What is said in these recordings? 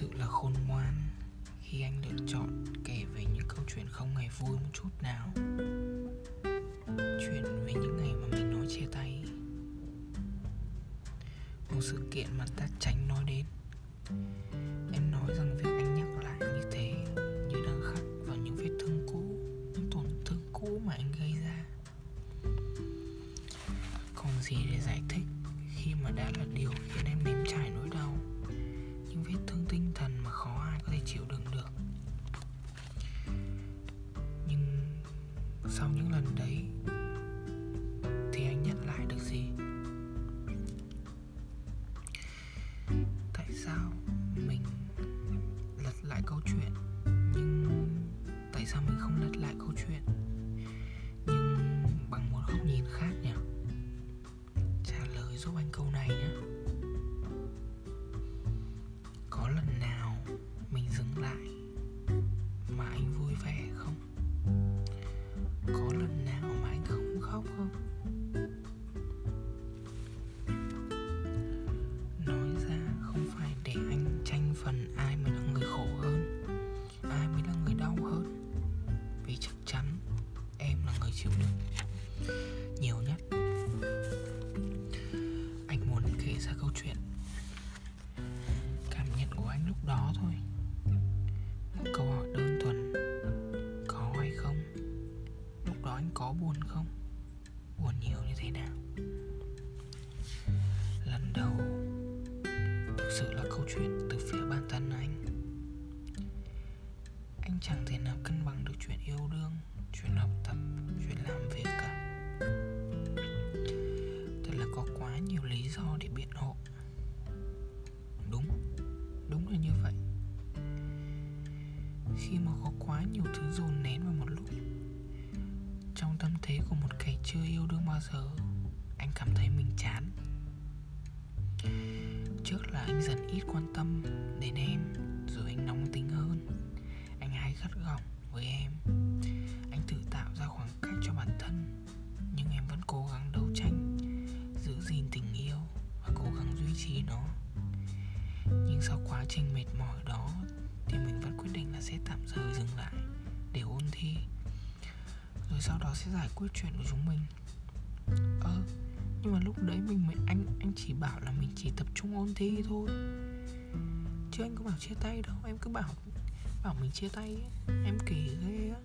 sự là khôn ngoan khi anh lựa chọn kể về những câu chuyện không hề vui một chút nào. Chuyện về những ngày mà mình nói chia tay. Một sự kiện mà ta tránh nói đến. Em nói rằng việc anh nhắc lại như thế như đang khắc vào những vết thương cũ, những tổn thương cũ mà anh gây ra. Không gì để giải thích khi mà đã là điều khiến em nếm trải nỗi đau những vết thương tinh thần mà khó ai có thể chịu đựng được. Nhưng sau những lần đấy chịu đựng nhiều nhất anh muốn kể ra câu chuyện cảm nhận của anh lúc đó thôi. Một câu hỏi đơn thuần, có hay không? Lúc đó anh có buồn không? Buồn nhiều như thế nào? Lần đầu thực sự là câu chuyện từ phía bản thân anh anh chẳng thể nào cân bằng được chuyện yêu đương, chuyện học tập, chuyện làm việc cả. Thật là có quá nhiều lý do để biện hộ. Đúng đúng là như vậy. Khi mà có quá nhiều thứ dồn nén vào một lúc, trong tâm thế của một kẻ chưa yêu đương bao giờ, anh cảm thấy mình chán. Trước là anh dần ít quan tâm đến em, rồi anh nóng tính hơn gắt gỏng với em. Anh tự tạo ra khoảng cách cho bản thân, nhưng em vẫn cố gắng đấu tranh, giữ gìn tình yêu và cố gắng duy trì nó. Nhưng sau quá trình mệt mỏi đó thì mình vẫn quyết định là sẽ tạm thời dừng lại để ôn thi. Rồi sau đó sẽ giải quyết chuyện của chúng mình. Ơ, nhưng mà lúc đấy mình mới, anh anh chỉ bảo là mình chỉ tập trung ôn thi thôi. Chứ anh có bảo chia tay đâu, em cứ bảo bảo mình chia tay ấy. em kỳ ghê á.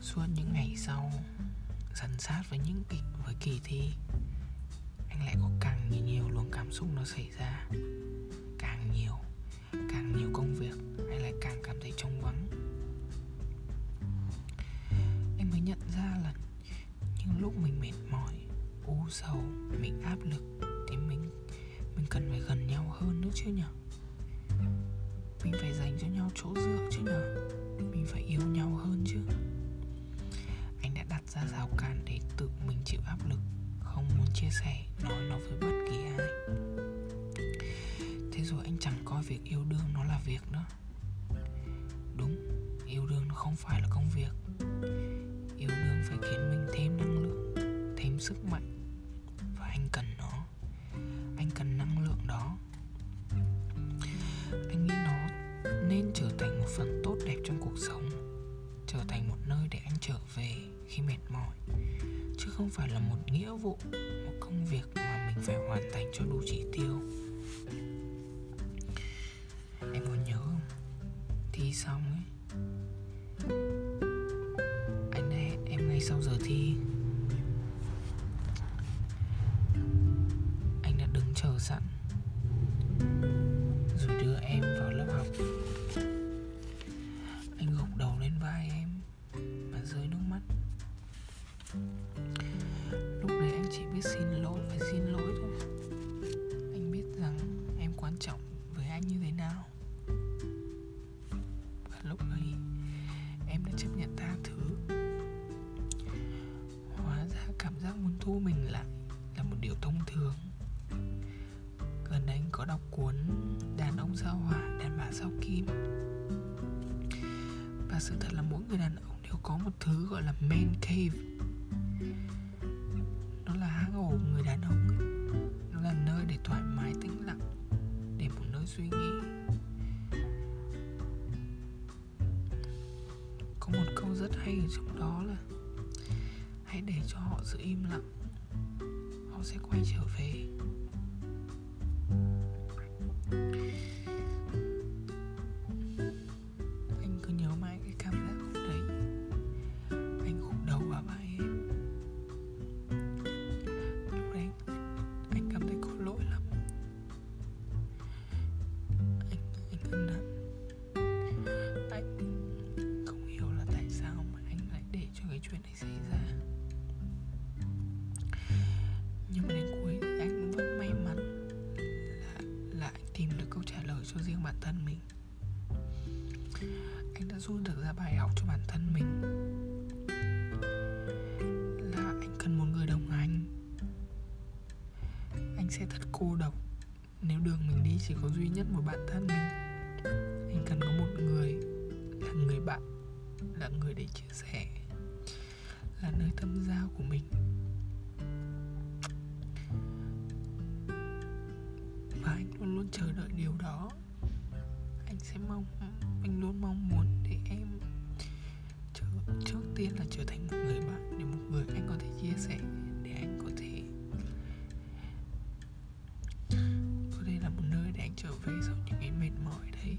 Suốt những ngày sau dần sát với những kỳ với kỳ thi anh lại có càng nhiều, nhiều luồng cảm xúc nó xảy ra. Càng nhiều càng nhiều công việc anh lại càng cảm thấy trống vắng. Anh mới nhận ra là những lúc mình mệt mỏi u sầu mình áp lực thì mình mình cần phải gần nhau hơn nữa chứ nhở? Mình phải dành cho nhau chỗ dựa chứ nhở? Mình phải yêu nhau hơn chứ. Anh đã đặt ra rào cản để tự mình chịu áp lực, không muốn chia sẻ, nói nó với bất kỳ ai. Thế rồi anh chẳng coi việc yêu đương nó là việc nữa. Đúng, yêu đương nó không phải là công việc. Yêu đương phải khiến mình thêm năng lượng, thêm sức mạnh. Và anh cần nên trở thành một phần tốt đẹp trong cuộc sống, trở thành một nơi để anh trở về khi mệt mỏi. Chứ không phải là một nghĩa vụ, một công việc mà mình phải hoàn thành cho đủ chỉ tiêu. Em còn nhớ không? Thi xong ấy. Anh đã hẹn em ngay sau giờ thi. Trọng với anh như thế nào? Và lúc ấy, em đã chấp nhận tha thứ. Hóa ra cảm giác muốn thu mình lại là một điều thông thường. Gần đây anh có đọc cuốn đàn ông sao hỏa, đàn bà sao kim. Và sự thật là mỗi người đàn ông đều có một thứ gọi là man cave. Nó là hang ổ hay ở trong đó là hãy để cho họ giữ im lặng. Họ sẽ quay trở về. Bản thân mình. Anh đã rút được ra bài học cho bản thân mình. Là anh cần một người đồng hành. Anh sẽ thật cô độc. Nếu đường mình đi chỉ có duy nhất một bản thân mình, anh cần có một người là người bạn, là người để chia sẻ, là nơi tâm giao của mình. Và anh luôn luôn chờ đợi điều đó sẽ mong anh luôn mong muốn để em trước, trước tiên là trở thành một người bạn để một người anh có thể chia sẻ để anh có thể có đây là một nơi để anh trở về sau những cái mệt mỏi đấy.